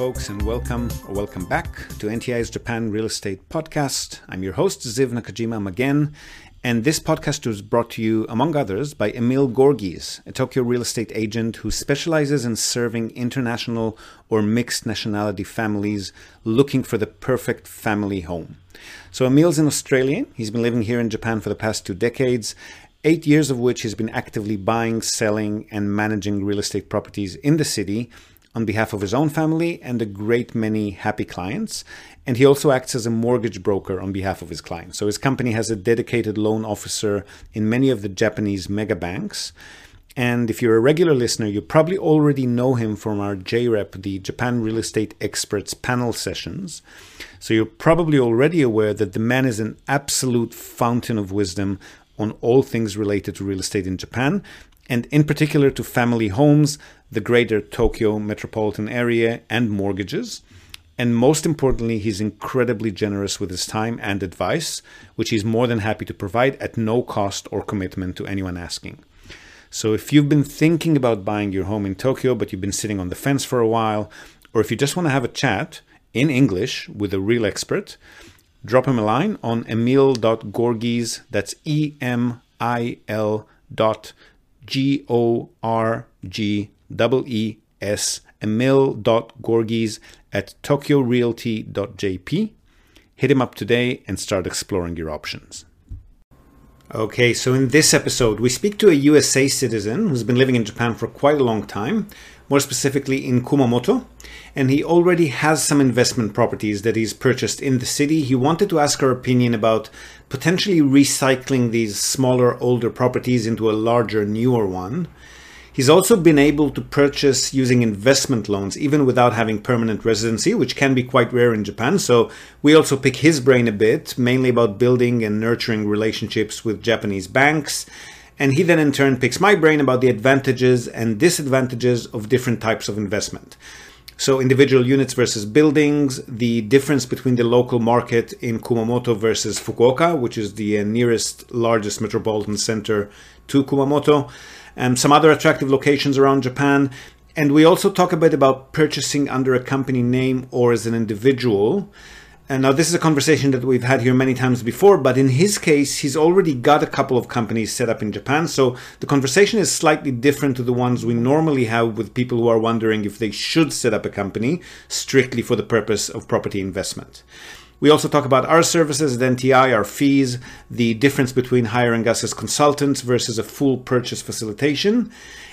folks, and welcome or welcome back to NTI's Japan Real Estate Podcast. I'm your host, Ziv Nakajima again, and this podcast was brought to you, among others, by Emil Gorgees, a Tokyo real estate agent who specializes in serving international or mixed nationality families looking for the perfect family home. So, Emil's an Australian. He's been living here in Japan for the past two decades, eight years of which he's been actively buying, selling, and managing real estate properties in the city on behalf of his own family and a great many happy clients. And he also acts as a mortgage broker on behalf of his clients. So his company has a dedicated loan officer in many of the Japanese mega banks. And if you're a regular listener, you probably already know him from our JREP, the Japan Real Estate Experts panel sessions. So you're probably already aware that the man is an absolute fountain of wisdom on all things related to real estate in Japan, and in particular to family homes, the greater Tokyo metropolitan area, and mortgages. And most importantly, he's incredibly generous with his time and advice, which he's more than happy to provide at no cost or commitment to anyone asking. So if you've been thinking about buying your home in Tokyo, but you've been sitting on the fence for a while, or if you just want to have a chat in English with a real expert, drop him a line on emil.gorgees, that's E M I L dot G O R G E S emil.gorgees at tokyorealty.jp. Hit him up today and start exploring your options. Okay, so in this episode, we speak to a USA citizen who's been living in Japan for quite a long time, more specifically in Kumamoto, and he already has some investment properties that he's purchased in the city. He wanted to ask our opinion about potentially recycling these smaller, older properties into a larger, newer one. He's also been able to purchase using investment loans, even without having permanent residency, which can be quite rare in Japan. So we also pick his brain a bit, mainly about building and nurturing relationships with Japanese banks. And he then in turn picks my brain about the advantages and disadvantages of different types of investment. So individual units versus buildings, the difference between the local market in Kumamoto versus Fukuoka, which is the nearest largest metropolitan center to Kumamoto um, some other attractive locations around Japan. And we also talk a bit about purchasing under a company name or as an individual. And now, this is a conversation that we've had here many times before, but in his case, he's already got a couple of companies set up in Japan. So the conversation is slightly different to the ones we normally have with people who are wondering if they should set up a company strictly for the purpose of property investment. We also talk about our services at NTI, our fees, the difference between hiring us as consultants versus a full purchase facilitation.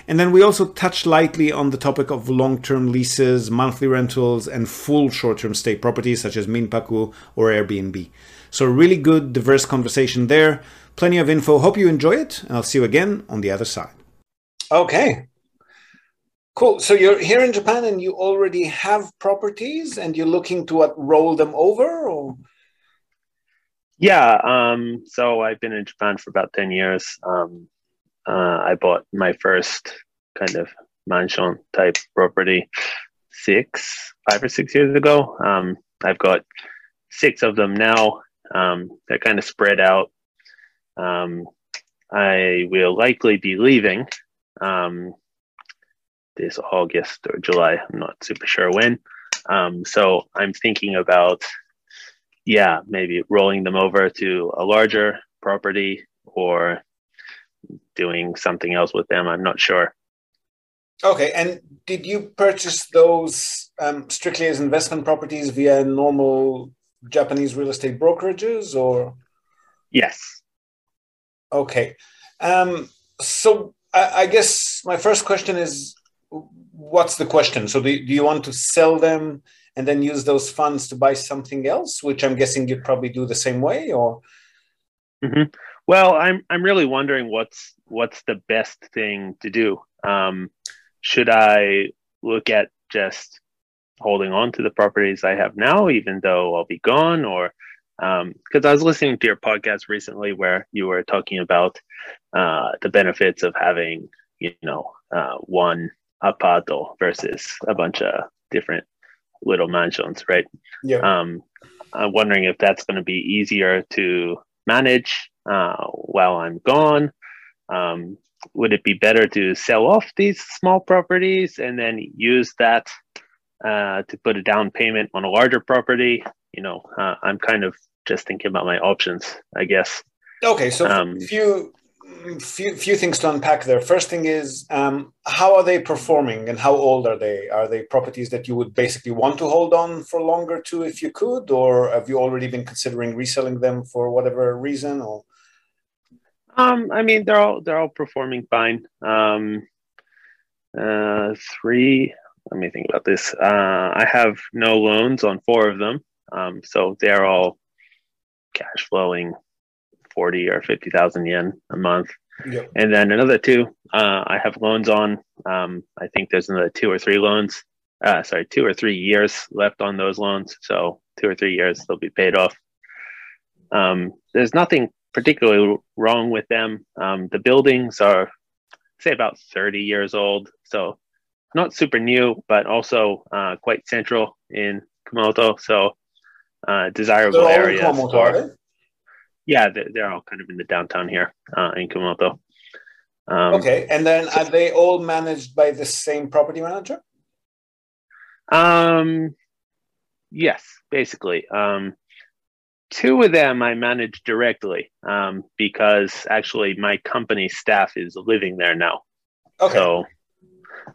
And then we also touch lightly on the topic of long term leases, monthly rentals, and full short term stay properties such as Minpaku or Airbnb. So, really good, diverse conversation there. Plenty of info. Hope you enjoy it, and I'll see you again on the other side. Okay. Cool. So you're here in Japan and you already have properties and you're looking to what, roll them over or? Yeah. Um, so I've been in Japan for about 10 years. Um, uh, I bought my first kind of mansion type property six, five or six years ago. Um, I've got six of them now. Um, they're kind of spread out. Um, I will likely be leaving um, this August or July. I'm not super sure when. Um, so I'm thinking about, yeah, maybe rolling them over to a larger property or doing something else with them. I'm not sure. Okay, and did you purchase those um, strictly as investment properties via normal Japanese real estate brokerages, or? Yes. Okay, um, so I, I guess my first question is: what's the question? So do, do you want to sell them and then use those funds to buy something else, which I'm guessing you'd probably do the same way, or? Mm-hmm. Well, I'm I'm really wondering what's what's the best thing to do. Um, should I look at just holding on to the properties I have now, even though I'll be gone, or because um, I was listening to your podcast recently where you were talking about uh, the benefits of having, you know, uh, one apartment versus a bunch of different little mansions, right? Yeah. Um, I'm wondering if that's going to be easier to manage uh, while I'm gone. Um, would it be better to sell off these small properties and then use that uh, to put a down payment on a larger property, you know, uh, I'm kind of just thinking about my options, I guess. Okay, so um, few few few things to unpack there. First thing is, um, how are they performing, and how old are they? Are they properties that you would basically want to hold on for longer too, if you could, or have you already been considering reselling them for whatever reason? Or um, I mean, they're all they're all performing fine. Um, uh, three. Let me think about this. Uh, I have no loans on four of them, um, so they're all cash flowing 40 or 50,000 yen a month. Yep. And then another two, uh, I have loans on. Um, I think there's another two or three loans. Uh, sorry, two or three years left on those loans. So two or three years they'll be paid off. Um, there's nothing particularly wrong with them. Um, the buildings are, say, about 30 years old. So not super new, but also uh, quite central in Kumamoto. So uh, desirable area. Yeah, they're, they're, all kind of in the downtown here uh, in Kumamoto. Um, okay, and then are they all managed by the same property manager? Um, yes, basically. Um, two of them I manage directly um, because actually my company staff is living there now. Okay. So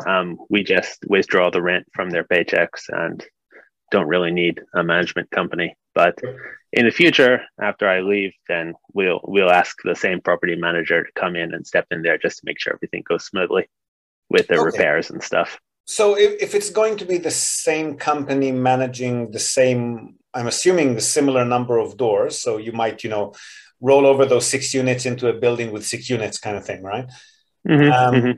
um, we just withdraw the rent from their paychecks and don't really need a management company. But in the future, after I leave, then we'll we'll ask the same property manager to come in and step in there just to make sure everything goes smoothly with the okay. repairs and stuff. So if, if it's going to be the same company managing the same, I'm assuming the similar number of doors. So you might, you know, roll over those six units into a building with six units kind of thing, right? Mm-hmm, um, mm-hmm.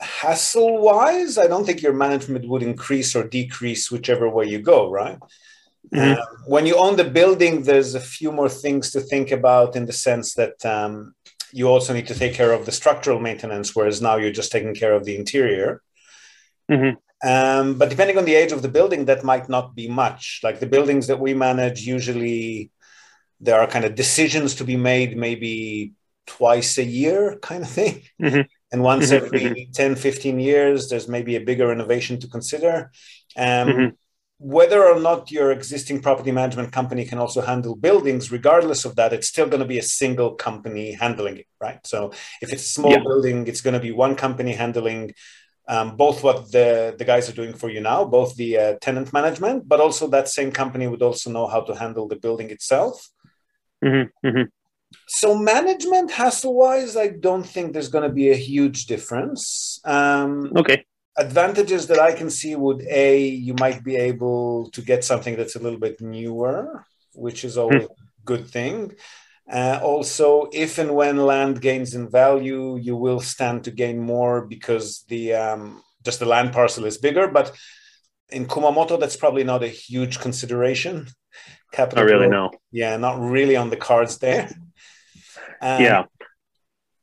Hassle wise, I don't think your management would increase or decrease whichever way you go, right? Mm-hmm. Uh, when you own the building, there's a few more things to think about in the sense that um, you also need to take care of the structural maintenance, whereas now you're just taking care of the interior. Mm-hmm. Um, but depending on the age of the building, that might not be much. Like the buildings that we manage, usually there are kind of decisions to be made maybe twice a year, kind of thing. Mm-hmm. And once mm-hmm. every mm-hmm. 10, 15 years, there's maybe a bigger renovation to consider. Um, mm-hmm whether or not your existing property management company can also handle buildings, regardless of that, it's still going to be a single company handling it, right? So if it's a small yeah. building, it's going to be one company handling um, both what the, the guys are doing for you now, both the uh, tenant management, but also that same company would also know how to handle the building itself. Mm-hmm, mm-hmm. So management hassle wise, I don't think there's going to be a huge difference. Um, okay advantages that I can see would a you might be able to get something that's a little bit newer, which is always a good thing. Uh, also, if and when land gains in value, you will stand to gain more because the um, just the land parcel is bigger. But in Kumamoto, that's probably not a huge consideration. Capital, I really no. Yeah, not really on the cards there. Um, yeah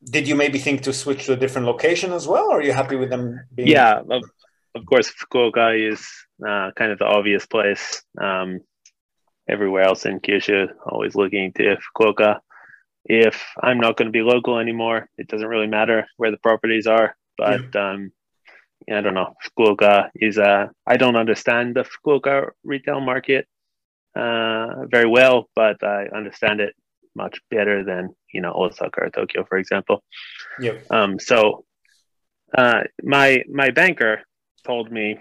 did you maybe think to switch to a different location as well, or are you happy with them being? Yeah, of, of course, Fukuoka is uh, kind of the obvious place. Um, everywhere else in Kyushu, always looking to Fukuoka. If I'm not going to be local anymore, it doesn't really matter where the properties are. But yeah. um, I don't know. Fukuoka is a. Uh, I don't understand the Fukuoka retail market uh, very well, but I understand it much better than you know Osaka or Tokyo, for example. Yep. Um, so uh, my my banker told me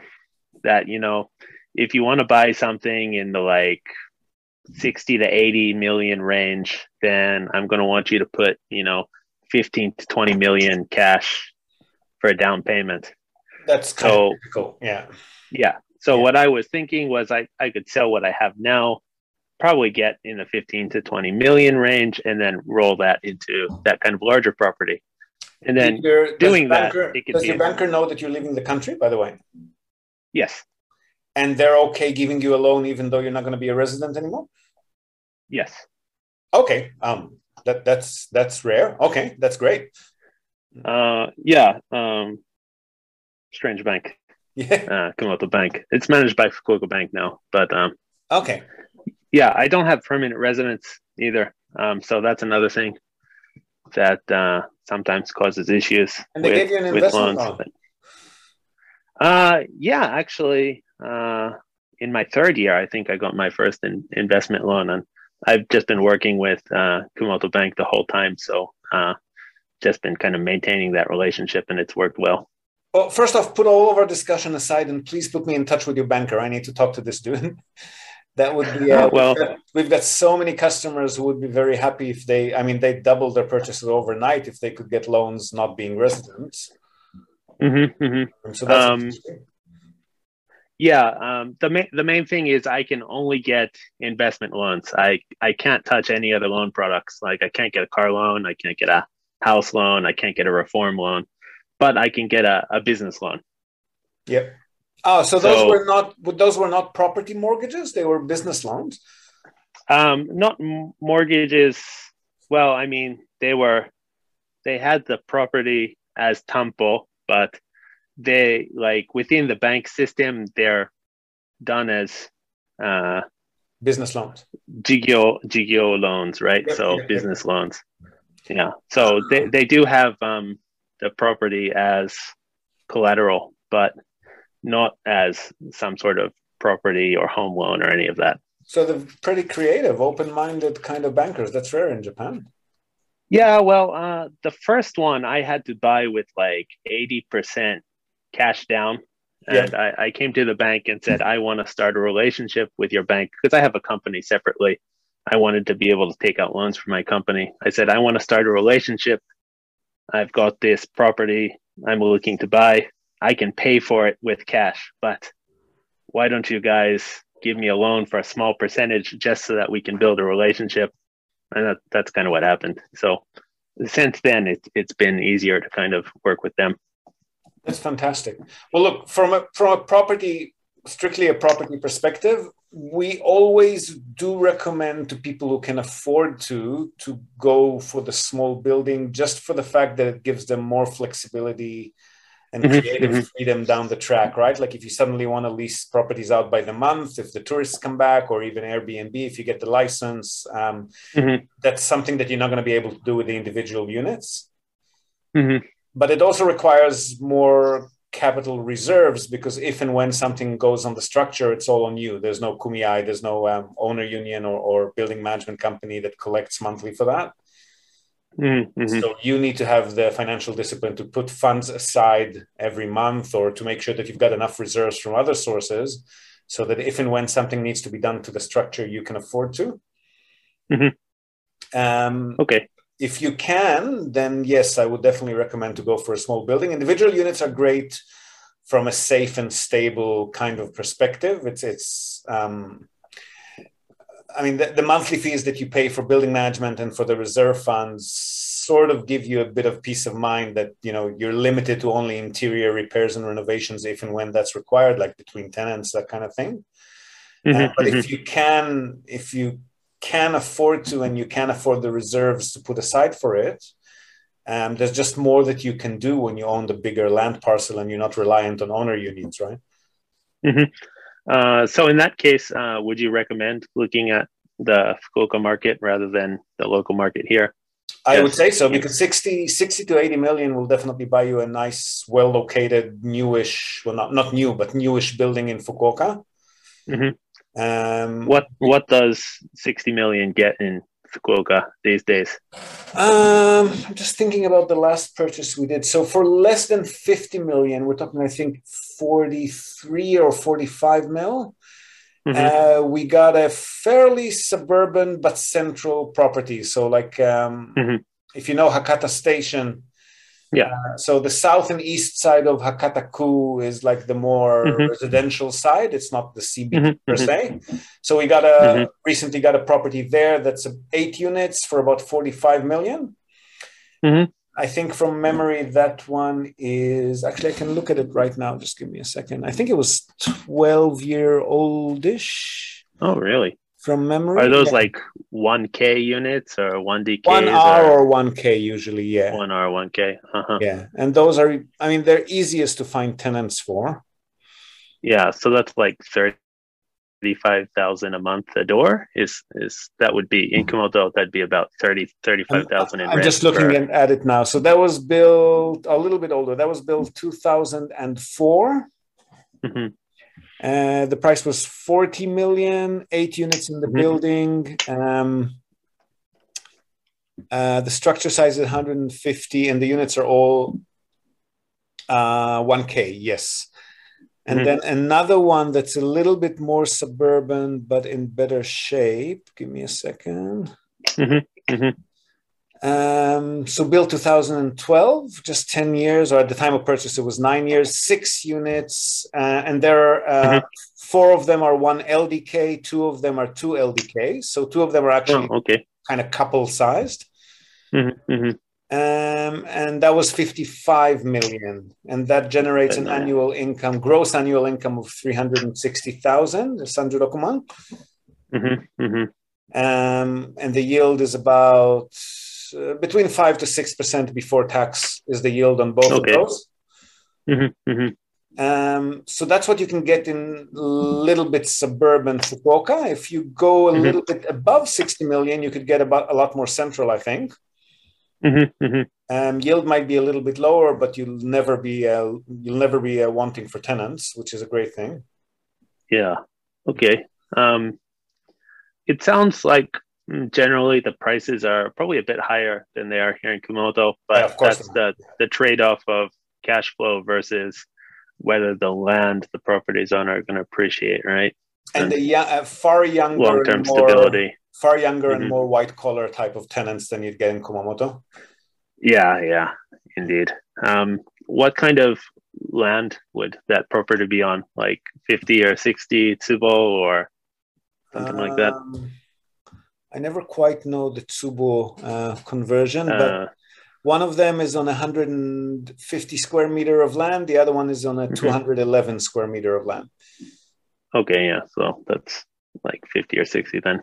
that you know if you want to buy something in the like 60 to 80 million range then i'm going to want you to put you know 15 to 20 million cash for a down payment that's so cool yeah yeah so yeah. what i was thinking was i i could sell what i have now probably get in the 15 to 20 million range and then roll that into that kind of larger property. And then your, doing banker, that, does your banker know that you're leaving the country, by the way? Yes. And they're okay giving you a loan even though you're not going to be a resident anymore? Yes. Okay. Um, that that's that's rare. Okay, that's great. Uh, yeah. Um, strange bank. Yeah. Uh, Kumamoto Bank. It's managed by Fukuoka Bank now, but um. Okay yeah, I don't have permanent residence either. Um, so that's another thing that uh, sometimes causes issues. And they with, gave you an investment loan. Uh, yeah, actually, uh, in my third year, I think I got my first in, investment loan, and I've just been working with uh, Kumamoto Bank the whole time. So uh, just been kind of maintaining that relationship, and it's worked well. Well, first off, put all of our discussion aside, and please put me in touch with your banker. I need to talk to this dude. that would be uh, well. We've got, we've got, so many customers who would be very happy if they. I mean, they double their purchases overnight if they could get loans not being residents. Mm-hmm, mm-hmm. So that's um, yeah, um, the main the main thing is I can only get investment loans. I I can't touch any other loan products. Like I can't get a car loan. I can't get a house loan. I can't get a reform loan, but I can get a, a business loan. Yep. Oh, so those so, were not those were not property mortgages. They were business loans. Um, not mortgages. Well, I mean, they were. They had the property as tampo, but they like within the bank system they're done as uh, business loans jigyo jigyo loans right yep, so yep, business yep. loans yeah so they, they do have um, the property as collateral but not as some sort of property or home loan or any of that so they're pretty creative open-minded kind of bankers that's rare in japan yeah well uh, the first one i had to buy with like 80% cash down. And yeah. I, I came to the bank and said, I want to start a relationship with your bank because I have a company separately. I wanted to be able to take out loans for my company. I said, I want to start a relationship. I've got this property I'm looking to buy. I can pay for it with cash, but why don't you guys give me a loan for a small percentage just so that we can build a relationship? And that, that's kind of what happened. So since then, it, it's been easier to kind of work with them. That's fantastic. Well, look from a from a property strictly a property perspective, we always do recommend to people who can afford to to go for the small building just for the fact that it gives them more flexibility and mm-hmm, creative mm-hmm. freedom down the track, right? Like if you suddenly want to lease properties out by the month, if the tourists come back, or even Airbnb, if you get the license, um, mm-hmm. that's something that you're not going to be able to do with the individual units. Mm-hmm but it also requires more capital reserves because if and when something goes on the structure, it's all on you. There's no kumiai, there's no um, owner union or, or, building management company that collects monthly for that. Mm-hmm. So you need to have the financial discipline to put funds aside every month or to make sure that you've got enough reserves from other sources so that if and when something needs to be done to the structure, you can afford to. Mm-hmm. Um, okay if you can, then yes, I would definitely recommend to go for a small building. Individual units are great from a safe and stable kind of perspective. It's it's um, I mean the, the monthly fees that you pay for building management and for the reserve funds sort of give you a bit of peace of mind that you know you're limited to only interior repairs and renovations if and when that's required, like between tenants, that kind of thing. Mm-hmm, uh, but mm-hmm. if you can, if you can afford to and you can afford the reserves to put aside for it, um, there's just more that you can do when you own the bigger land parcel and you're not reliant on owner unions, right? Mm-hmm. Uh, so in that case, uh, would you recommend looking at the Fukuoka market rather than the local market here? I would say so because 60, 60 to 80 million will definitely buy you a nice, well located, newish, well, not, not new, but newish building in Fukuoka. Mm-hmm. Um, what what does sixty million get in Fukuoka these days? Um, I'm just thinking about the last purchase we did. So for less than fifty million, we're talking, I think, forty-three or forty-five mil. Mm-hmm. Uh, we got a fairly suburban but central property. So, like, um, mm-hmm. if you know Hakata Station, yeah. Uh, so the south and east side of Hakataku is like the more mm-hmm. residential side. It's not the CBD mm-hmm. per se. So we got a mm-hmm. recently got a property there that's eight units for about 45 million. Mm-hmm. I think from memory that one is actually I can look at it right now. Just give me a second. I think it was 12 year oldish. Oh, really? From memory. Are those yeah. like 1K units or 1DK? 1R or, or 1K usually, yeah. 1R, 1K. Uh-huh. Yeah. And those are, I mean, they're easiest to find tenants for. Yeah. So that's like 35,000 a month a door is, is that would be in Kumamoto, that'd be about 30, 35,000 I'm just looking for... at it now. So that was built a little bit older. That was built 2004. Mm-hmm. Uh, the price was 40 million, eight units in the Mhm. building. Um, uh, the structure size is 150, and the units are all uh, 1K, yes. And Mhm. then another one that's a little bit more suburban, but in better shape. Give me a second. Mhm, mhm. Um, so built 2012, just 10 years, or at the time of purchase, it was nine years, six units, uh, and there are uh, four of them are one LDK, two of them are two LDK. So two of them are actually Oh, okay. kind of couple sized. Mhm, mhm. Um, and that was 55 million, and that generates an annual income, gross annual income of 360,000. Sandro Dokuman. Mhm, mhm. Um, and the yield is about uh, between five to six percent before tax is the yield on both Okay. of those. Mhm, mhm. Um, so that's what you can get in a little bit suburban Fukuoka. If you go a Mhm. little bit above 60 million, you could get about a lot more central, I think. Mhm, mhm. Um, yield might be a little bit lower, but you'll never be uh, you'll never be uh, wanting for tenants, which is a great thing. Yeah. Okay. Um, it sounds like generally the prices are probably a bit higher than they are here in Kumamoto, but Yeah, that's the the trade off of cash flow versus whether the land the properties on are going to appreciate, right? And the young, uh, far younger, Long term and more, stability. far younger and Mhm. more white collar type of tenants than you'd get in Kumamoto. Yeah, yeah, indeed. Um, what kind of land would that property be on? Like 50 or 60 tsubo or something like that? I never quite know the Tsubo uh, conversion, but Uh, one of them is on 150 square meter of land. The other one is on a Mhm. 211 square meter of land. okay, yeah, so that's like 50 or 60 then.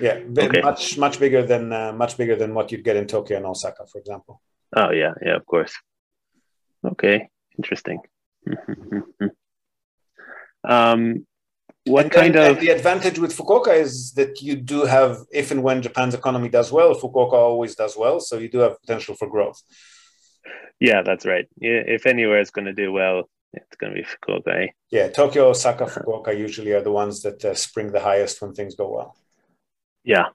Yeah, Okay. much much bigger than uh, much bigger than what you'd get in Tokyo and Osaka, for example. Oh, yeah, yeah, of course. Okay, interesting. Um, what And then- kind and of the advantage with Fukuoka is that you do have, if and when Japan's economy does well, Fukuoka always does well, so you do have potential for growth. yeah, that's right. Yeah, if anywhere is going to do well, it's going to be Fukuoka. eh? Yeah, Tokyo, Osaka, Fukuoka usually are the ones that uh, spring the highest when things go well. Yeah.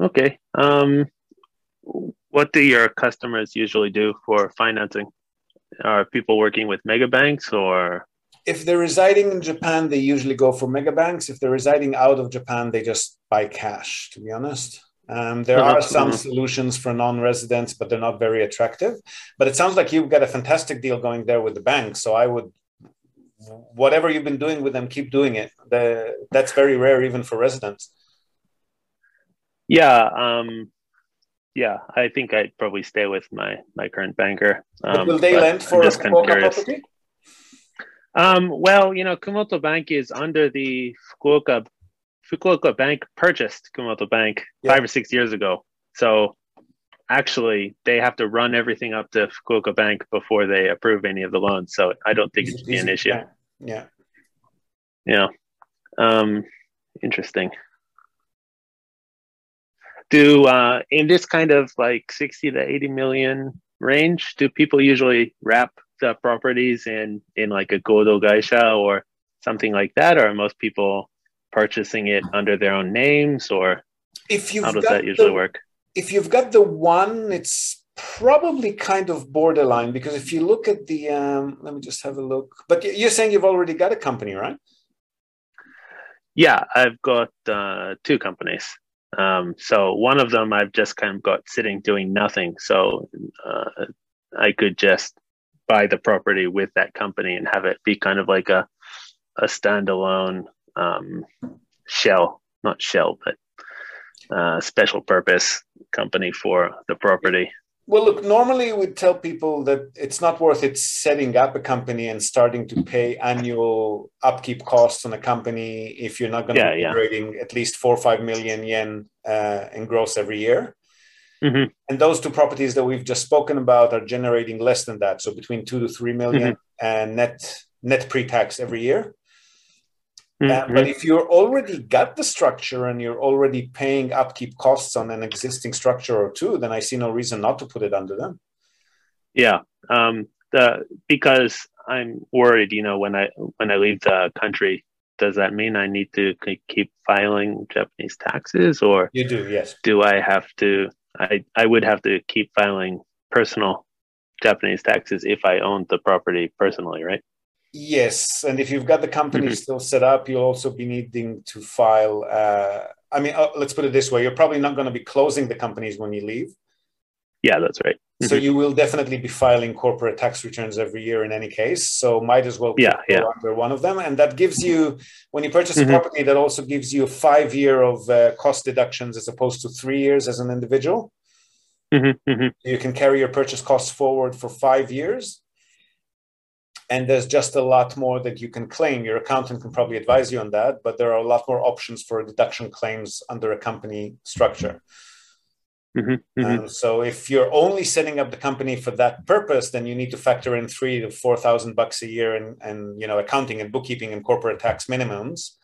Okay. Um, what do your customers usually do for financing? Are people working with mega banks or? If they're residing in Japan, they usually go for mega banks. If they're residing out of Japan, they just buy cash, to be honest. Um, there are some solutions for non residents, but they're not very attractive. But it sounds like you've got a fantastic deal going there with the bank. So I would, whatever you've been doing with them, keep doing it. The, that's very rare, even for residents. Yeah. Um, yeah, I think I'd probably stay with my my current banker. Um, will they lend for a just kind of Fukuoka curious. property? Um, well, you know, Kumamoto Bank is under the Fukuoka Fukuoka Bank purchased Kumamoto Bank Yeah. five or six years ago. So actually, they have to run everything up to Fukuoka Bank before they approve any of the loans. So I don't think it should be an issue. Yeah. yeah. Yeah. Um, interesting. Do uh, in this kind of like 60 to 80 million range, do people usually wrap the properties in in like a Godo Gaisha or something like that? Or are most people purchasing it under their own names or If you've how does that usually the- work? if you've got the one, it's probably kind of borderline because if you look at the, um, let me just have a look. But you're saying you've already got a company, right? Yeah, I've got uh, two companies. Um, so one of them I've just kind of got sitting doing nothing. So uh, I could just buy the property with that company and have it be kind of like a a standalone um, shell, not shell, but uh, special purpose company for the property. Well, look, normally we tell people that it's not worth it setting up a company and starting to pay annual upkeep costs on a company if you're not going to Yeah, be yeah. generating at least four or five million yen uh, in gross every year. Mhm. And those two properties that we've just spoken about are generating less than that, so between two to three million and net net pre-tax every year. Uh, Mhm. but if you're already got the structure and you're already paying upkeep costs on an existing structure or two, then I see no reason not to put it under them. Yeah, um, the because I'm worried, you know, when I when I leave the country does that mean I need to keep filing Japanese taxes, or you do? Yes. Do I have to? I I would have to keep filing personal Japanese taxes if I owned the property personally, right? Yes, and if you've got the company mm-hmm. still set up, you'll also be needing to file. Uh, I mean, uh, let's put it this way: you're probably not going to be closing the companies when you leave. Yeah, that's right. Mm-hmm. So you will definitely be filing corporate tax returns every year in any case. So might as well yeah, yeah. under one of them, and that gives you when you purchase mm-hmm. a property, that also gives you five year of uh, cost deductions as opposed to three years as an individual. Mm-hmm, mm-hmm. You can carry your purchase costs forward for five years. And there's just a lot more that you can claim. Your accountant can probably advise you on that, but there are a lot more options for deduction claims under a company structure. Mm-hmm, mm-hmm. Um, so if you're only setting up the company for that purpose, then you need to factor in three to four thousand bucks a year and and you know accounting and bookkeeping and corporate tax minimums.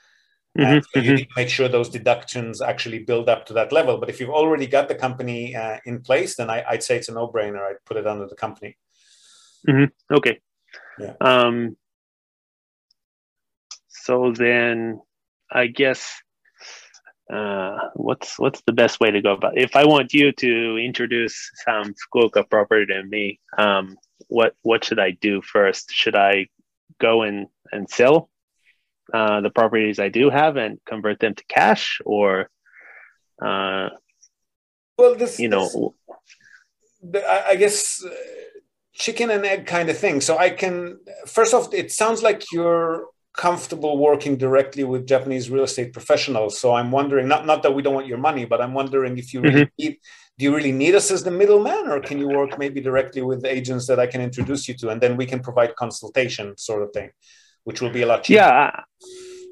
Mm-hmm, so you mm-hmm. need to make sure those deductions actually build up to that level. But if you've already got the company uh, in place, then I, would say it's a no-brainer. I'd put it under the company. Mm-hmm. Okay. Yeah. Um, so then, I guess uh, what's what's the best way to go about? It? If I want you to introduce some Fukuoka property to me, um, what what should I do first? Should I go and and sell uh, the properties I do have and convert them to cash, or uh, well, this you know, this, I guess uh, chicken and egg kind of thing. So I can first off, it sounds like you're comfortable working directly with Japanese real estate professionals. So I'm wondering, not not that we don't want your money, but I'm wondering if you really mm-hmm. need do you really need us as the middleman or can you work maybe directly with agents that I can introduce you to and then we can provide consultation sort of thing which will be a lot cheaper. Yeah,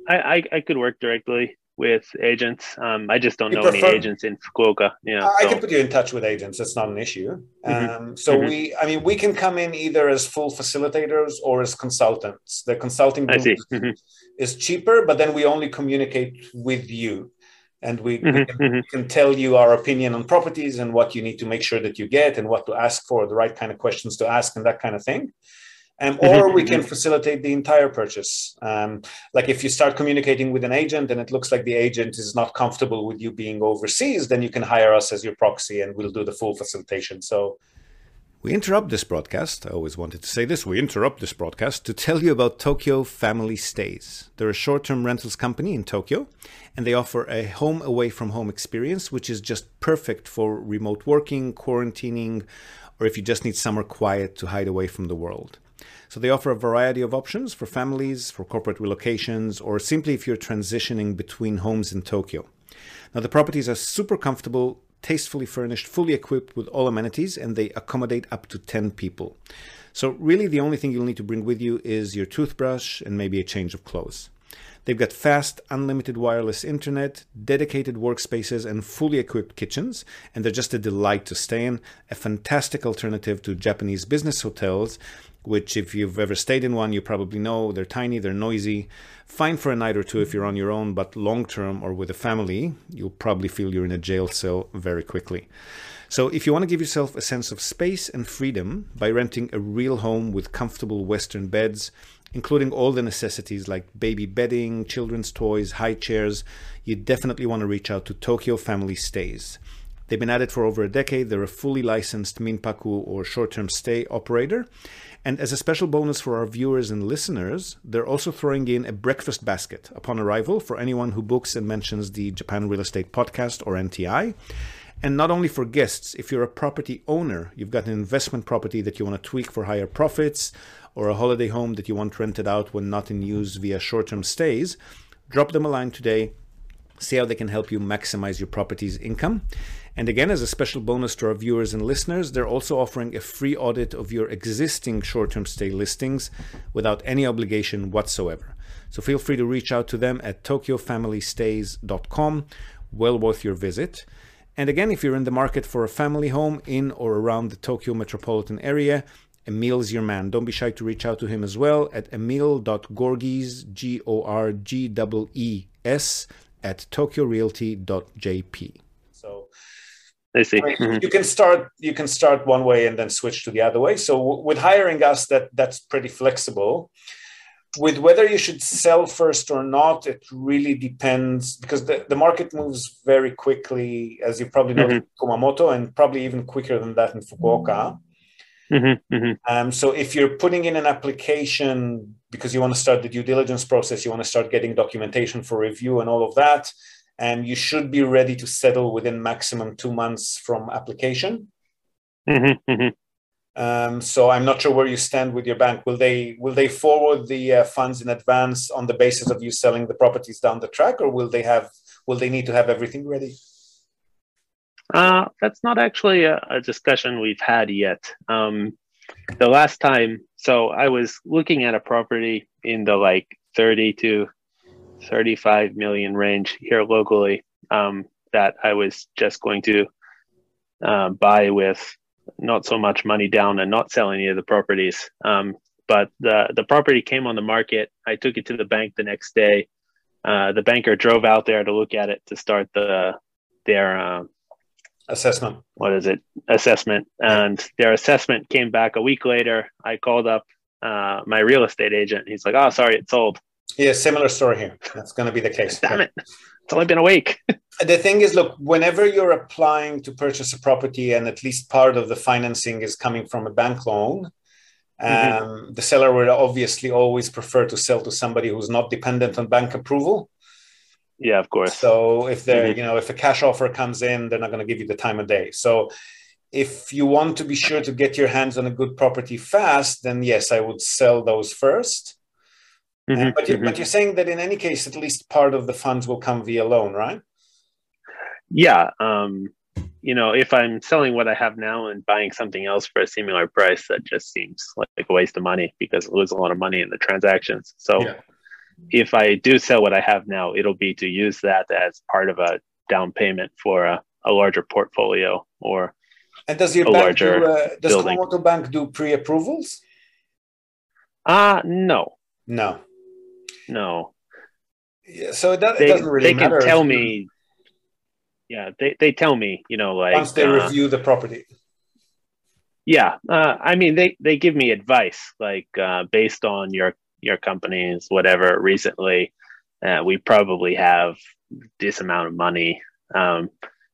I, I, I could work directly with agents. Um, I just don't you know prefer, any agents in Fukuoka. Yeah, I so. can put you in touch with agents. That's not an issue. Mm-hmm. Um, so mm-hmm. we, I mean, we can come in either as full facilitators or as consultants. The consulting mm-hmm. is cheaper, but then we only communicate with you. And we, we, mm-hmm. can, mm-hmm. we, can, tell you our opinion on properties and what you need to make sure that you get and what to ask for, the right kind of questions to ask, and that kind of thing um, mm-hmm, or we can mm-hmm. facilitate the entire purchase. Um, like if you start communicating with an agent and it looks like the agent is not comfortable with you being overseas, then you can hire us as your proxy and we'll do the full facilitation. So we interrupt this broadcast. I always wanted to say this. We interrupt this broadcast to tell you about Tokyo Family Stays. They're a short term rentals company in Tokyo, and they offer a home away from home experience, which is just perfect for remote working, quarantining, or if you just need somewhere quiet to hide away from the world. So they offer a variety of options for families, for corporate relocations, or simply if you're transitioning between homes in Tokyo. Now, the properties are super comfortable, tastefully furnished, fully equipped with all amenities, and they accommodate up to 10 people. So, really, the only thing you'll need to bring with you is your toothbrush and maybe a change of clothes. They've got fast, unlimited wireless internet, dedicated workspaces, and fully equipped kitchens, and they're just a delight to stay in. A fantastic alternative to Japanese business hotels which if you've ever stayed in one, you probably know they're tiny, they're noisy. Fine for a night or two if you're on your own, but long term or with a family, you'll probably feel you're in a jail cell very quickly. So, if you want to give yourself a sense of space and freedom by renting a real home with comfortable Western beds, including all the necessities like baby bedding, children's toys, high chairs, you definitely want to reach out to Tokyo Family Stays. They've been at it for over a decade. They're a fully licensed Minpaku or short term stay operator. And as a special bonus for our viewers and listeners, they're also throwing in a breakfast basket upon arrival for anyone who books and mentions the Japan Real Estate Podcast or NTI. And not only for guests, if you're a property owner, you've got an investment property that you want to tweak for higher profits, or a holiday home that you want rented out when not in use via short term stays, drop them a line today. See how they can help you maximize your property's income. And again, as a special bonus to our viewers and listeners, they're also offering a free audit of your existing short term stay listings without any obligation whatsoever. So feel free to reach out to them at tokyofamilystays.com. Well worth your visit. And again, if you're in the market for a family home in or around the Tokyo metropolitan area, Emil's your man. Don't be shy to reach out to him as well at emil.gorgees, G O R G E E S, at tokyorealty.jp. I see. Mean, mm-hmm. You can start you can start one way and then switch to the other way. So with hiring us, that that's pretty flexible. with whether you should sell first or not, it really depends because the, the market moves very quickly, as you probably know, mm-hmm. Kumamoto, and probably even quicker than that in Fukuoka. Mm-hmm, mm-hmm. Um, so if you're putting in an application because you want to start the due diligence process, you want to start getting documentation for review and all of that, and you should be ready to settle within maximum two months from application. Mm-hmm, mm-hmm. Um, so I'm not sure where you stand with your bank. Will they will they forward the uh, funds in advance on the basis of you selling the properties down the track, or will they have will they need to have everything ready? Uh, that's not actually a, a discussion we've had yet. Um, the last time, so I was looking at a property in the like 30 to 35 million range here locally um, that I was just going to uh, buy with not so much money down and not sell any of the properties. Um, but the the property came on the market. I took it to the bank the next day. Uh, the banker drove out there to look at it to start the their uh, assessment. What is it? Assessment. And their assessment came back a week later. I called up uh, my real estate agent. He's like, "Oh, sorry, it sold." Yeah, similar story here. That's going to be the case. Damn it! It's only been a week. the thing is, look, whenever you're applying to purchase a property, and at least part of the financing is coming from a bank loan, mm-hmm. um, mm-hmm. the seller would obviously always prefer to sell to somebody who's not dependent on bank approval. Yeah, of course. So if they're, mm-hmm. you know, if a cash offer comes in, they're not going to give you the time of day. So if you want to be sure to get your hands on a good property fast, then yes, I would sell those 1st mm-hmm. uh, but, you, mm-hmm. but you're saying that in any case, at least part of the funds will come via loan, right? Yeah. Um, you know, if I'm selling what I have now and buying something else for a similar price, that just seems like a waste of money because I lose a lot of money in the transactions. So yeah if I do sell what I have now, it'll be to use that as part of a down payment for a, a larger portfolio or and does your bank do, uh, does building. Bank do pre-approvals? Uh no. No. No. Yeah, so that they, doesn't really they matter. They can tell me yeah, they, they tell me, you know, like once they uh, review the property. Yeah. Uh, I mean they, they give me advice like uh, based on your your companies, whatever, recently, uh, we probably have this amount of money um,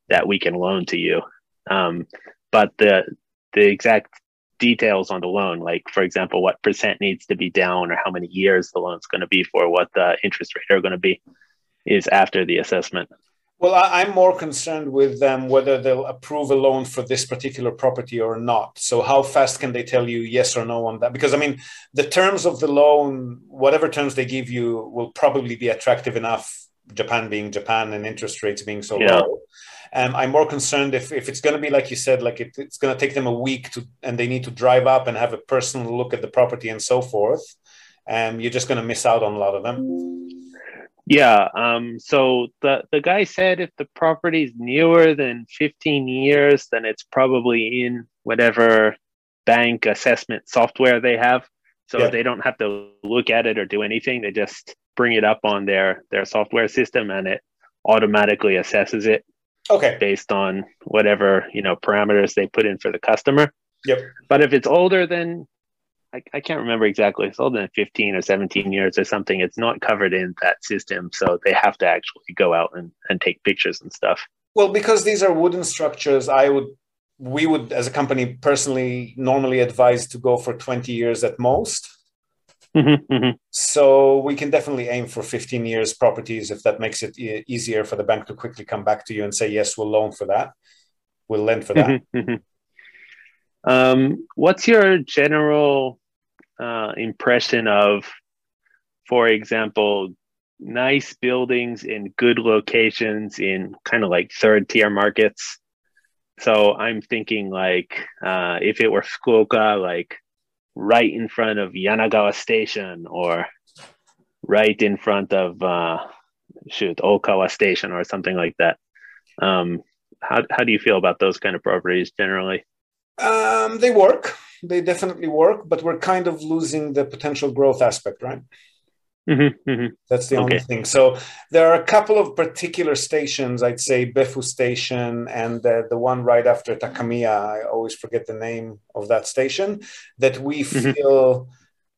that we can loan to you. Um, but the the exact details on the loan, like for example, what percent needs to be down or how many years the loan's going to be for, what the interest rate are going to be, is after the assessment. Well, I'm more concerned with them whether they'll approve a loan for this particular property or not. So, how fast can they tell you yes or no on that? Because, I mean, the terms of the loan, whatever terms they give you, will probably be attractive enough, Japan being Japan and interest rates being so yeah. low. Um, I'm more concerned if, if it's going to be like you said, like it, it's going to take them a week to, and they need to drive up and have a personal look at the property and so forth. Um, you're just going to miss out on a lot of them. Yeah. Um, so the, the guy said if the property is newer than 15 years, then it's probably in whatever bank assessment software they have. So yeah. they don't have to look at it or do anything. They just bring it up on their, their software system and it automatically assesses it. Okay. Based on whatever, you know, parameters they put in for the customer. Yep. But if it's older than I, I can't remember exactly. It's older than 15 or 17 years or something. It's not covered in that system. So they have to actually go out and, and take pictures and stuff. Well, because these are wooden structures, I would, we would, as a company, personally normally advise to go for 20 years at most. Mm-hmm, mm-hmm. So we can definitely aim for 15 years properties if that makes it e- easier for the bank to quickly come back to you and say, yes, we'll loan for that. We'll lend for that. Mm-hmm, mm-hmm. um, what's your general uh, impression of, for example, nice buildings in good locations in kind of like third tier markets. So I'm thinking like uh, if it were Fukuoka, like right in front of Yanagawa Station or right in front of uh, shoot Okawa Station or something like that. Um, how how do you feel about those kind of properties generally? Um, they work they definitely work, but we're kind of losing the potential growth aspect, right? Mm-hmm, mm-hmm. That's the only thing. So there are a couple of particular stations. I'd say Befu Station and the, the one right after Takamiya. I always forget the name of that station. That we mm-hmm. feel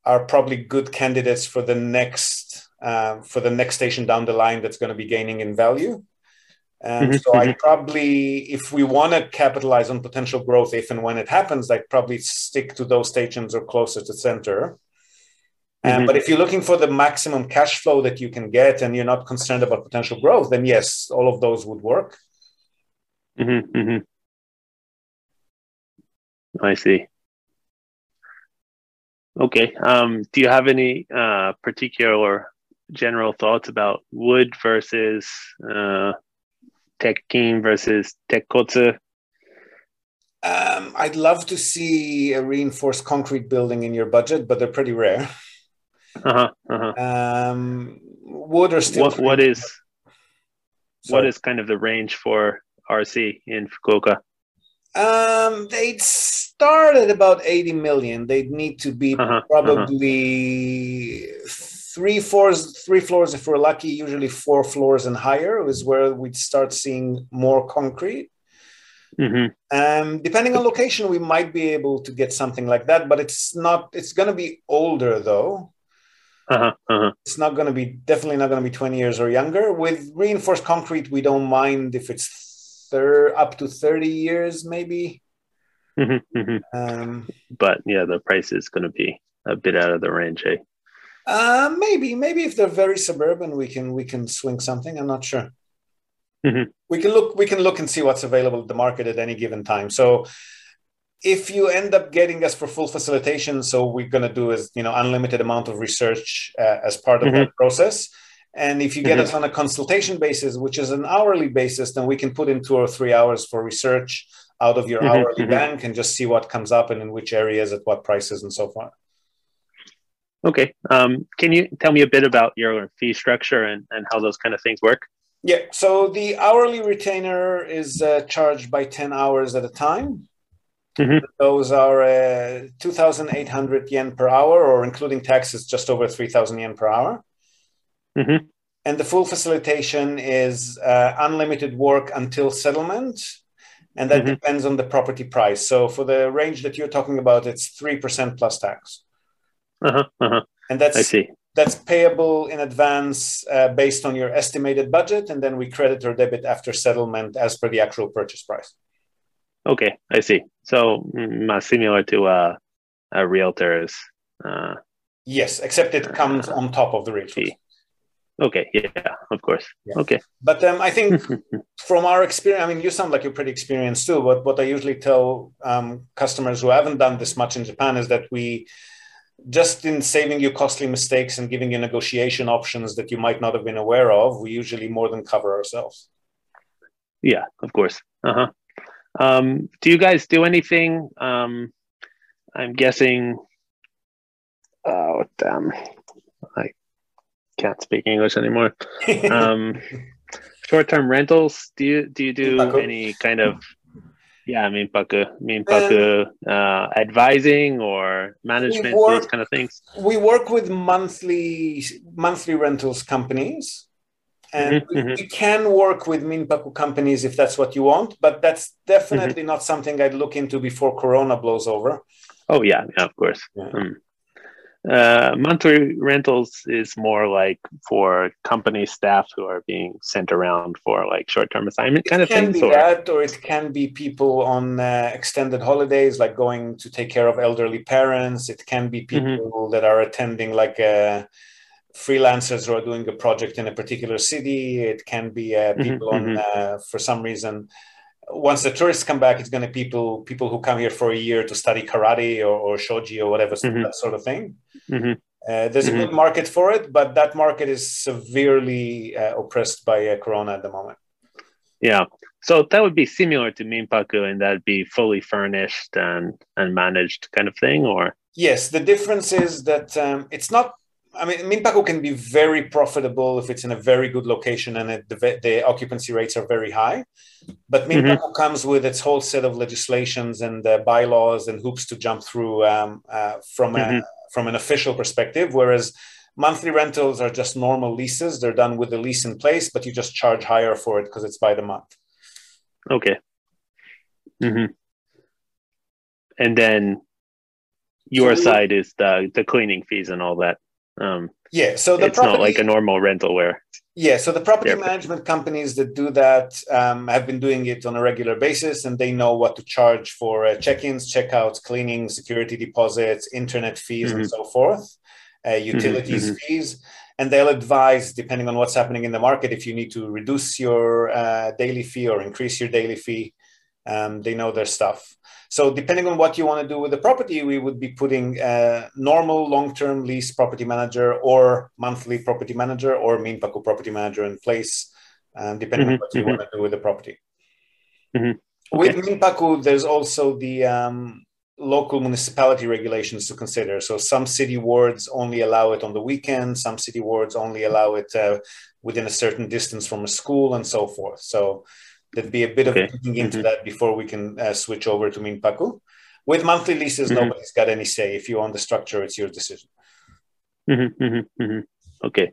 are probably good candidates for the next uh, for the next station down the line that's going to be gaining in value. And mm-hmm. so I mm-hmm. probably, if we want to capitalize on potential growth, if and when it happens, I'd probably stick to those stations or closer to center. Um, mm-hmm. but if you're looking for the maximum cash flow that you can get and you're not concerned about potential growth, then yes, all of those would work. Mm-hmm. mm-hmm. I see. Okay. Um, do you have any uh, particular general thoughts about wood versus uh, Tekkin versus Tekkotsu? Um, I'd love to see a reinforced concrete building in your budget, but they're pretty rare. Uh-huh, uh-huh. Um, or steel. What, what is what is kind of the range for RC in Fukuoka? Um, they'd start at about 80 million. They'd need to be uh-huh, uh-huh. probably uh-huh three floors, three floors if we're lucky. Usually four floors and higher is where we'd start seeing more concrete. Mm-hmm. Um, depending on location, we might be able to get something like that, but it's not. It's going to be older though. Uh-huh, uh-huh. It's not going to be definitely not going to be 20 years or younger. With reinforced concrete, we don't mind if it's thir- up to 30 years, maybe. Mm-hmm, mm-hmm. Um, but yeah, the price is going to be a bit out of the range, eh? Uh, maybe, maybe if they're very suburban, we can we can swing something. I'm not sure. Mm-hmm. We can look we can look and see what's available at the market at any given time. So if you end up getting us for full facilitation, so we're going to do is you know unlimited amount of research uh, as part of mm-hmm. that process. And if you get mm-hmm. us on a consultation basis, which is an hourly basis, then we can put in two or three hours for research out of your mm-hmm. hourly mm-hmm. bank and just see what comes up and in which areas at what prices and so forth. Okay. Um, can you tell me a bit about your fee structure and, and how those kind of things work? Yeah. So the hourly retainer is uh, charged by 10 hours at a time. Mm-hmm. Those are uh, 2,800 yen per hour, or including taxes, just over 3,000 yen per hour. Mm-hmm. And the full facilitation is uh, unlimited work until settlement. And that mm-hmm. depends on the property price. So for the range that you're talking about, it's 3% plus tax. Uh-huh, uh-huh. And that's I see. That's payable in advance uh, based on your estimated budget, and then we credit or debit after settlement as per the actual purchase price. Okay, I see. So mm, similar to uh, a realtor's. Uh, yes, except it comes uh, on top of the realtor. Okay, yeah, of course. Yeah. Okay. But um, I think from our experience, I mean, you sound like you're pretty experienced too. But what I usually tell um, customers who haven't done this much in Japan is that we just in saving you costly mistakes and giving you negotiation options that you might not have been aware of, we usually more than cover ourselves. Yeah, of course. Uh huh. Um, do you guys do anything? Um, I'm guessing. Oh damn! I can't speak English anymore. um, short-term rentals. Do you do you do any kind of yeah, minpaku, minpaku uh, advising or management, work, those kind of things. We work with monthly monthly rentals companies, and mm-hmm, we, mm-hmm. we, can work with minpaku companies if that's what you want. But that's definitely mm-hmm. not something I'd look into before Corona blows over. Oh yeah, yeah of course. Yeah. Mm uh, monthly rentals is more like for company staff who are being sent around for like short-term assignment kind it of things. It can be or? that, or it can be people on uh, extended holidays, like going to take care of elderly parents. It can be mm-hmm. people mm-hmm. that are attending like uh, freelancers who are doing a project in a particular city. It can be uh, mm-hmm, people mm-hmm, uh, for some reason, once the tourists come back, it's going to people people who come here for a year to study karate or, or shogi or whatever mm-hmm. that sort of thing. Mm-hmm. Uh, there's mm-hmm. a good market for it, but that market is severely uh, oppressed by uh, Corona at the moment. Yeah, so that would be similar to Minpaku, and that'd be fully furnished and and managed kind of thing, or yes. The difference is that um, it's not I mean, Minpaku can be very profitable if it's in a very good location and it, the, the, occupancy rates are very high. But Minpaku mm-hmm. comes with its whole set of legislations and uh, bylaws and hoops to jump through um, uh, from mm-hmm. a, from an official perspective. Whereas monthly rentals are just normal leases; they're done with the lease in place, but you just charge higher for it because it's by the month. Okay. Mm-hmm. And then your side is the the cleaning fees and all that. Um, yeah, so the it's property, not like a normal rental where. Yeah, so the property management companies that do that um, have been doing it on a regular basis, and they know what to charge for uh, check-ins, checkouts, cleaning, security deposits, internet fees, mm-hmm. and so forth, uh, mm-hmm, utilities mm-hmm. fees, and they'll advise depending on what's happening in the market if you need to reduce your uh, daily fee or increase your daily fee. Um, they know their stuff. So depending on what you want to do with the property, we would be putting a normal long-term lease property manager or monthly property manager or Minpaku property manager in place, um, depending mm-hmm, on what you mm-hmm. want to do with the property. Mm-hmm. Okay. With Minpaku, there's also the um, local municipality regulations to consider. So some city wards only allow it on the weekend, some city wards only allow it uh, within a certain distance from a school and so forth. So there'd be a bit okay. of digging into mm-hmm. that before we can uh, switch over to Minpaku. With monthly leases, mm-hmm. nobody's got any say. If you own the structure, it's your decision. Mm-hmm, mm-hmm, mm-hmm. okay.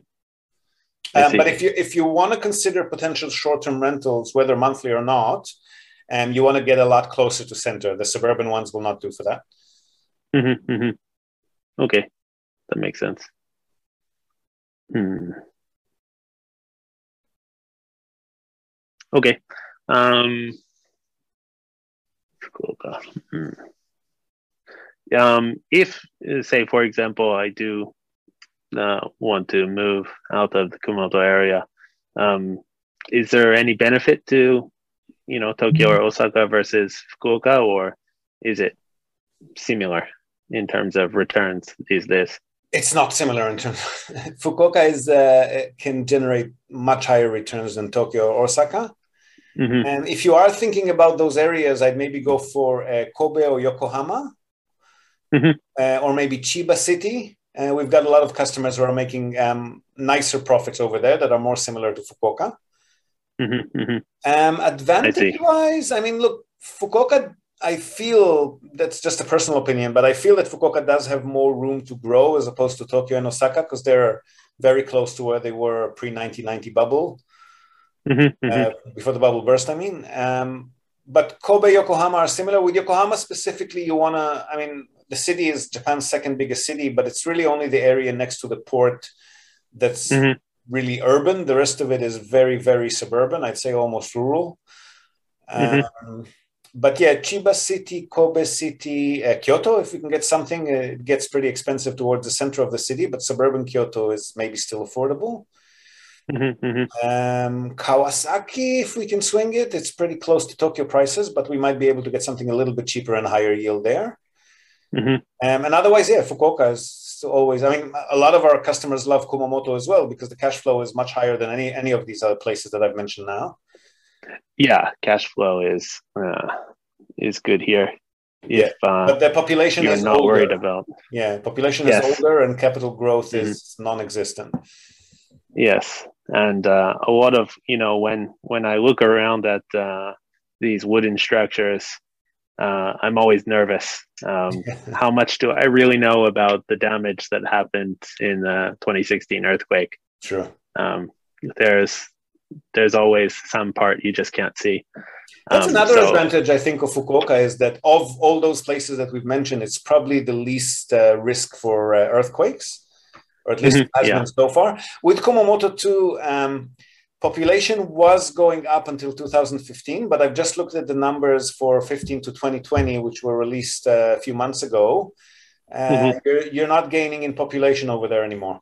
Um, but if you if you want to consider potential short term rentals, whether monthly or not, um, you want to get a lot closer to center. The suburban ones will not do for that. Okay, that makes sense. Hmm. Okay. Um, hmm. um, if, say, for example, I do uh, want to move out of the Kumamoto area, um, is there any benefit to, you know, Tokyo or Osaka versus Fukuoka, or is it similar in terms of returns these days? It's not similar in terms. Fukuoka is uh, can generate much higher returns than Tokyo or Osaka. Mm-hmm. And if you are thinking about those areas, I'd maybe go for uh, Kobe or Yokohama, mm-hmm. uh, or maybe Chiba City. Uh, we've got a lot of customers who are making um, nicer profits over there that are more similar to Fukuoka. Mm-hmm. mm-hmm. Um, advantage wise, I, I mean, look, Fukuoka, I feel that's just a personal opinion, but I feel that Fukuoka does have more room to grow as opposed to Tokyo and Osaka because they're very close to where they were pre 1990 bubble mm-hmm, mm-hmm. Uh, before the bubble burst. I mean, um, but Kobe, Yokohama are similar. With Yokohama specifically, you want to. I mean, the city is Japan's second biggest city, but it's really only the area next to the port that's mm-hmm. really urban. The rest of it is very, very suburban. I'd say almost rural. Mm-hmm. Um, but yeah, Chiba City, Kobe City, uh, Kyoto, if we can get something, uh, it gets pretty expensive towards the center of the city, but suburban Kyoto is maybe still affordable. Mm-hmm, mm-hmm. Um, Kawasaki, if we can swing it, it's pretty close to Tokyo prices, but we might be able to get something a little bit cheaper and higher yield there. Mm-hmm. Um, and otherwise, yeah, Fukuoka is always. I mean, a lot of our customers love Kumamoto as well because the cash flow is much higher than any any of these other places that I've mentioned now. Yeah, cash flow is uh, is good here. If, yeah, uh, but the population is not older. worried about. Yeah, population yes. is older and capital growth is mm-hmm. non-existent. Yes, and uh, a lot of you know when when I look around at uh, these wooden structures, uh, I'm always nervous. Um, how much do I really know about the damage that happened in the 2016 earthquake? Sure. Um, there's there's always some part you just can't see. That's um, another so, advantage I think of Fukuoka is that of all those places that we've mentioned, it's probably the least uh, risk for uh, earthquakes or at least mm-hmm. has yeah. been so far. With Kumamoto too, um, population was going up until 2015, but I've just looked at the numbers for 15 to 2020, which were released uh, a few months ago. Uh, mm-hmm. you're, you're, not gaining in population over there anymore.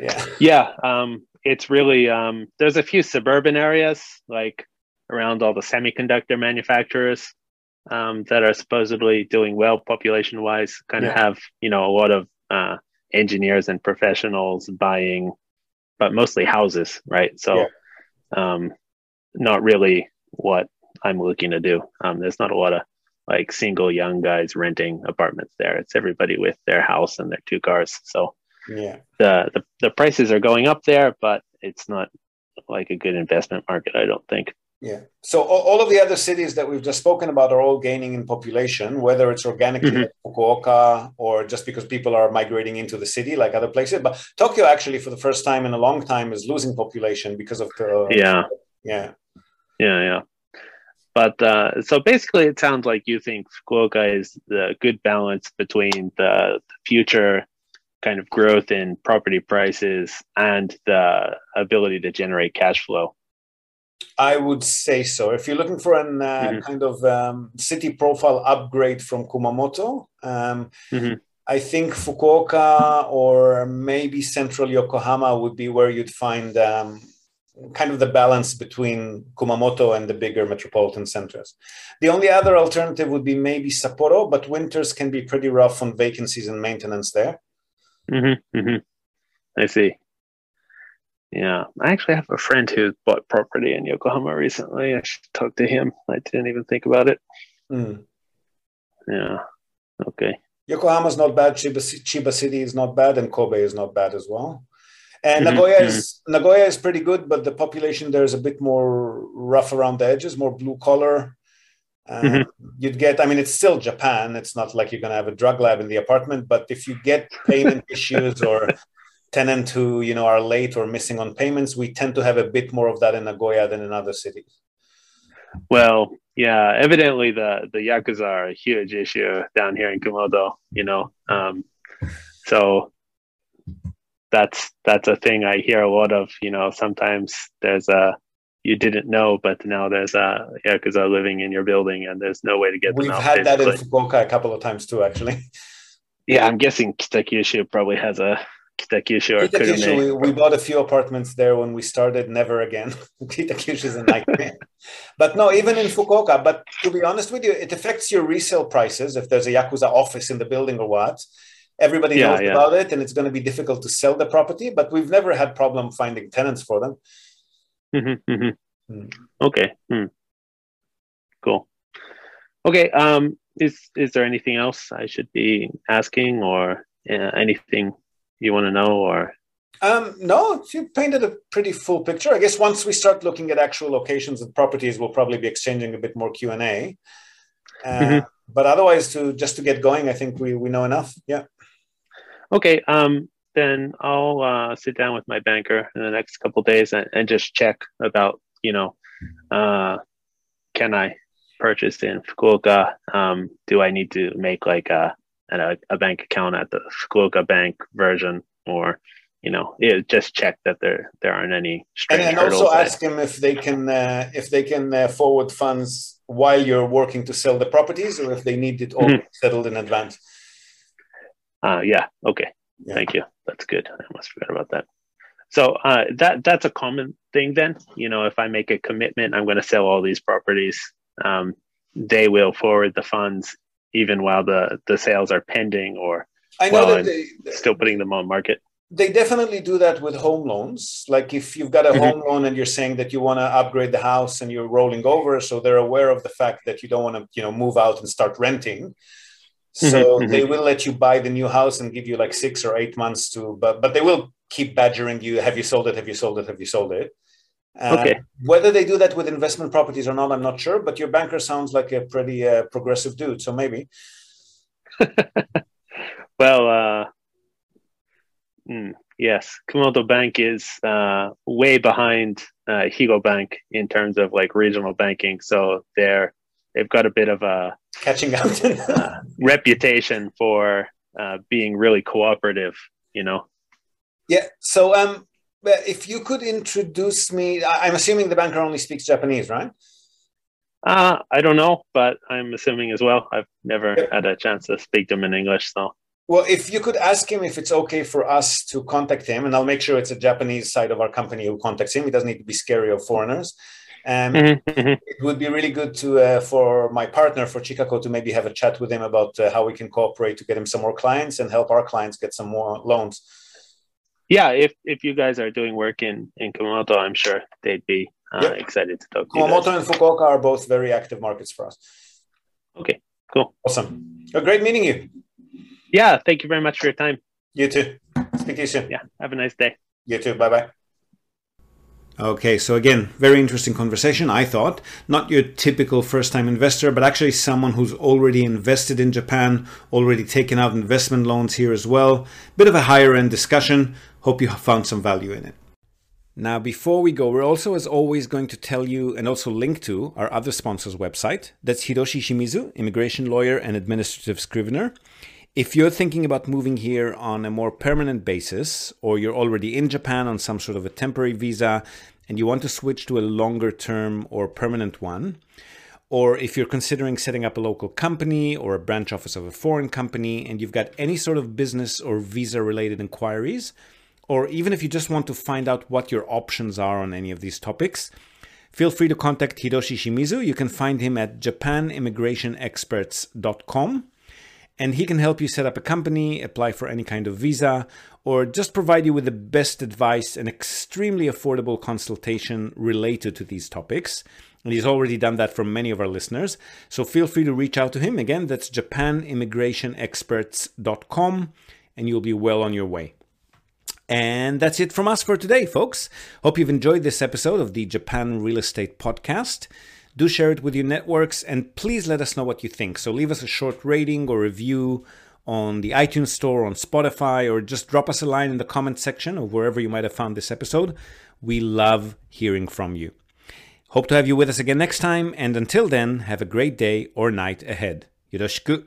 Yeah. Yeah. Um, it's really, um, there's a few suburban areas like around all the semiconductor manufacturers um, that are supposedly doing well population wise, kind yeah. of have, you know, a lot of uh, engineers and professionals buying, but mostly houses, right? So, yeah. um, not really what I'm looking to do. Um, there's not a lot of like single young guys renting apartments there. It's everybody with their house and their two cars. So, yeah, the the, the prices are going up there, but it's not like a good investment market. I don't think. Yeah. So all of the other cities that we've just spoken about are all gaining in population, whether it's organically mm-hmm. like Fukuoka or just because people are migrating into the city like other places. But Tokyo actually, for the first time in a long time, is losing population because of the yeah yeah yeah yeah. but uh, so basically, it sounds like you think Fukuoka is the good balance between the future kind of growth in property prices and the ability to generate cash flow. I would say so. If you're looking for an uh, mm-hmm. kind of um, city profile upgrade from Kumamoto, um, mm-hmm. I think Fukuoka or maybe central Yokohama would be where you'd find um, kind of the balance between Kumamoto and the bigger metropolitan centers. The only other alternative would be maybe Sapporo, but winters can be pretty rough on vacancies and maintenance there. Mm-hmm, mm-hmm. I see. Yeah, I actually have a friend who bought property in Yokohama recently. I should talk to him. I didn't even think about it. Mm. Yeah. Okay. Yokohama's not bad. Chiba, Chiba City is not bad, and Kobe is not bad as well. And mm-hmm. Nagoya is mm-hmm. Nagoya is pretty good, but the population there is a bit more rough around the edges, more blue collar. Uh, mm-hmm. You'd get, I mean, it's still Japan. It's not like you're going to have a drug lab in the apartment, but if you get payment issues or tenant who you know are late or missing on payments, we tend to have a bit more of that in Nagoya than in other cities. Well, yeah, evidently the the yakuza are a huge issue down here in Kumamoto. You know, um, so that's that's a thing I hear a lot of. You know, sometimes there's a you didn't know, but now there's a yakuza living in your building, and there's no way to get We've them out. We've had that in Fukuoka a couple of times too, actually. Yeah, I'm guessing Kitakyushu probably has a Kitakyushu or Kitakyushu, we, we, bought a few apartments there when we started. Never again. Kitakyushu is a nightmare. but no, even in Fukuoka. But to be honest with you, it affects your resale prices if there's a yakuza office in the building or what everybody yeah, knows yeah. about it and it's going to be difficult to sell the property but we've never had problem finding tenants for them mm-hmm, mm-hmm. Mm. okay mm. cool okay um is is there anything else i should be asking or uh, anything you want to know or um, no, you painted a pretty full picture. I guess once we start looking at actual locations and properties, we'll probably be exchanging a bit more Q and A. Uh, mm-hmm. But otherwise, to just to get going, I think we we know enough. Yeah. Okay, um, then I'll uh, sit down with my banker in the next couple days and, and, just check about, you know, uh, can I purchase in Fukuoka? Um, do I need to make like a, a, a bank account at the Fukuoka bank version or, you know, it, just check that there there aren't any and, and also ask them if they can uh, if they can uh, forward funds while you're working to sell the properties or if they need it all mm-hmm. settled in advance. Uh, yeah. Okay. Yeah. Thank you. That's good. I almost forgot about that. So uh, that that's a common thing. Then you know, if I make a commitment, I'm going to sell all these properties. Um, they will forward the funds even while the the sales are pending, or I know that they, still putting them on market. They definitely do that with home loans. Like if you've got a mm-hmm. home loan and you're saying that you want to upgrade the house and you're rolling over, so they're aware of the fact that you don't want to, you know, move out and start renting. Mm-hmm, so mm-hmm. they will let you buy the new house and give you like six or eight months to, but but they will keep badgering you. Have you sold it? Have you sold it? Have you sold it? Uh, okay. Whether they do that with investment properties or not, I'm not sure. But your banker sounds like a pretty uh, progressive dude, so maybe. well, uh, mm, yes, Kumamoto Bank is uh, way behind uh, Higo Bank in terms of like regional banking. So they're they've got a bit of a catching up uh, reputation for uh, being really cooperative. You know. Yeah. So, um, if you could introduce me, I'm assuming the banker only speaks Japanese, right? Uh, I don't know, but I'm assuming as well. I've never yeah. had a chance to speak to him in English, so. Well, if you could ask him if it's okay for us to contact him, and I'll make sure it's a Japanese side of our company who contacts him. He doesn't need to be scary of foreigners. Um, mm-hmm, mm-hmm. It would be really good to uh, for my partner for Chikako to maybe have a chat with him about uh, how we can cooperate to get him some more clients and help our clients get some more loans. Yeah, if if you guys are doing work in in Kumamoto, I'm sure they'd be uh, yep. excited to talk to you. Kumamoto and Fukuoka are both very active markets for us. Okay, cool, awesome. A great meeting you. Yeah, thank you very much for your time. You too. Speak to you soon. Yeah, have a nice day. You too. Bye bye. Okay, so again, very interesting conversation, I thought. Not your typical first time investor, but actually someone who's already invested in Japan, already taken out investment loans here as well. Bit of a higher end discussion. Hope you have found some value in it. Now, before we go, we're also, as always, going to tell you and also link to our other sponsor's website. That's Hiroshi Shimizu, immigration lawyer and administrative scrivener. If you're thinking about moving here on a more permanent basis, or you're already in Japan on some sort of a temporary visa and you want to switch to a longer term or permanent one, or if you're considering setting up a local company or a branch office of a foreign company and you've got any sort of business or visa related inquiries, or even if you just want to find out what your options are on any of these topics, feel free to contact Hiroshi Shimizu. You can find him at japanimmigrationexperts.com and he can help you set up a company, apply for any kind of visa, or just provide you with the best advice and extremely affordable consultation related to these topics. And he's already done that for many of our listeners. So feel free to reach out to him. Again, that's japanimmigrationexperts.com, and you'll be well on your way. And that's it from us for today, folks. Hope you've enjoyed this episode of the Japan Real Estate Podcast. Do share it with your networks and please let us know what you think. So leave us a short rating or review on the iTunes Store, on Spotify, or just drop us a line in the comment section of wherever you might have found this episode. We love hearing from you. Hope to have you with us again next time, and until then, have a great day or night ahead. Yoroshiku.